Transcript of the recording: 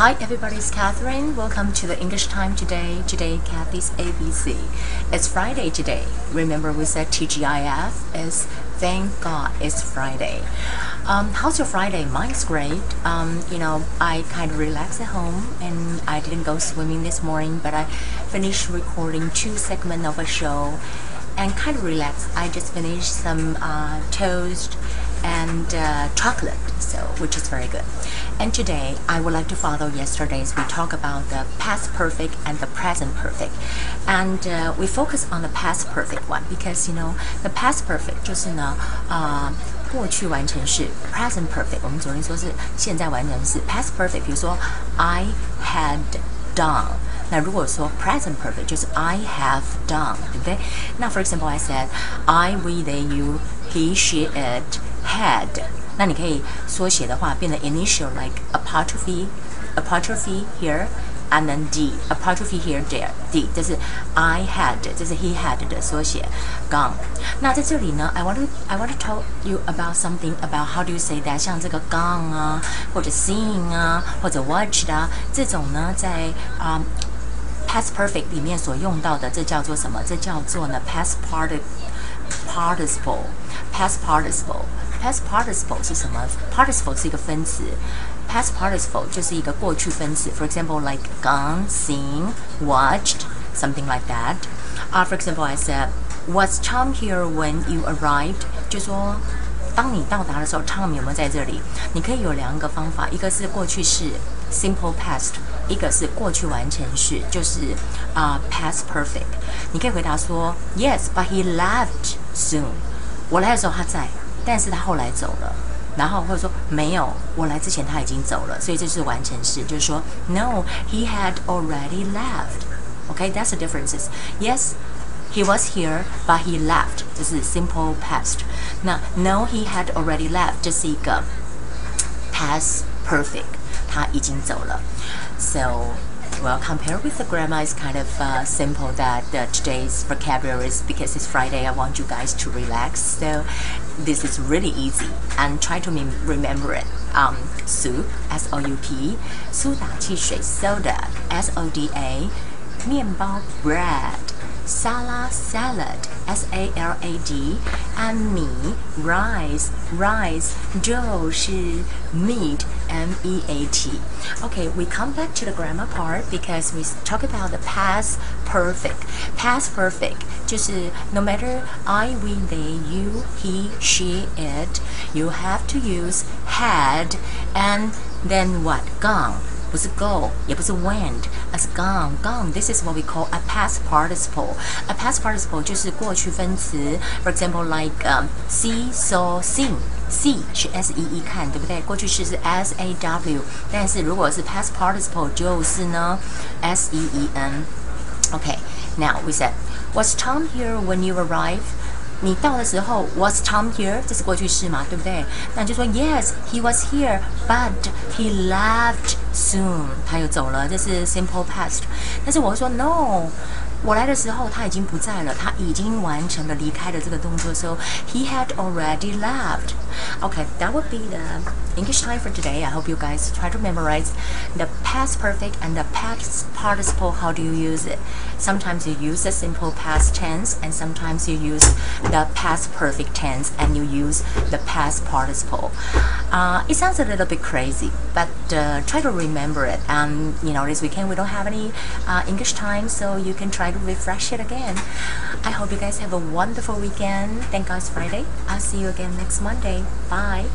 Hi everybody, it's Catherine. Welcome to the English time today. Today, Kathy's ABC. It's Friday today. Remember we said TGIF is thank God it's Friday. Um, how's your Friday? Mine's great. Um, you know, I kind of relaxed at home and I didn't go swimming this morning, but I finished recording two segments of a show and kind of relaxed. I just finished some uh, toast and uh, chocolate, so which is very good. And today I would like to follow yesterday's. We talk about the past perfect and the present perfect, and uh, we focus on the past perfect one because you know the past perfect 就是呢，啊、过去完成式 present perfect，我们昨天说是现在完成式 past perfect。比如说 I had done。那如果说 present perfect 就是 I have done，对不对？那 for example I said I, we, they, you, he, she, it had。那你可以缩写的话变成 initial like apostrophe apostrophe here and then D apostrophe here there D 这是 I had 这是 he had 的缩写 gone。那在这里呢，I want to I want to tell you about something about how do you say that 像这个 gone 啊，或者 seen 啊，或者 watched 啊，这种呢在啊、past perfect 里面所用到的，这叫做什么？这叫做呢 past part participle past participle past participle 是什么？participle 是一个分词，past participle 就是一个过去分词。For example, like gone, seen, watched, something like that. Uh, for example, I said, "Was Tom here when you arrived?" 就说当你到达的时候，Tom 有没有在这里？你可以有两个方法，一个是过去式 simple past，一个是过去完成式，就是啊、past perfect。你可以回答说，Yes, but he left soon。我来的时候他在， 但是他后来走了。然后或者说没有，我来之前他已经走了，所以这是完成式，就是说，No, he had already left. Okay, that's the differences. Yes. He was here, but he left. 这是 simple past. 那 No, he had already left. 这是一个 past perfect. 他已经走了。So, well, compared with the grammar, it's kind of uh, simple that uh, today's vocabulary is because it's Friday. I want you guys to relax. So, this is really easy and try to mem- remember it. Um, soup, S O U P, 苏打汽水 soda, S O D A, 面包 bread. Salad, salad, S A L A D, and 米 rice, rice 就是 meat, M E A T. Okay, we come back to the grammar part because we talk about the past perfect. Past perfect 就是 no matter I, we, they, you, he, she, it, you have to use had and then what? Gone. 不是 go，也不是 went，而是 gone。gone this is what we call a past participle。a past participle 就是过去分词。For example, like um, see, saw, sing。see 是 s e e 看，对不对？过去式是 s a w，但是如果是 past participle 就是呢 s e e n。Okay, now we said, was Tom here when you arrived? 你到的时候，Was Tom here？这是过去式嘛，对不对？那就说 Yes, he was here, but he left soon。他又走了，这是 simple past。但是我会说 No，我来的时候他已经不在了，他已经完成了离开的这个动作，so he had already left。Okay, that would be the English time for today. I hope you guys try to memorize the past perfect and the past participle. How do you use it? Sometimes you use the simple past tense, and sometimes you use the past perfect tense, and you use the past participle. Uh, it sounds a little bit crazy, but uh, try to remember it. And you know, this weekend we don't have any uh, English time, so you can try to refresh it again. I hope you guys have a wonderful weekend. Thank God it's Friday. I'll see you again next Monday. Bye.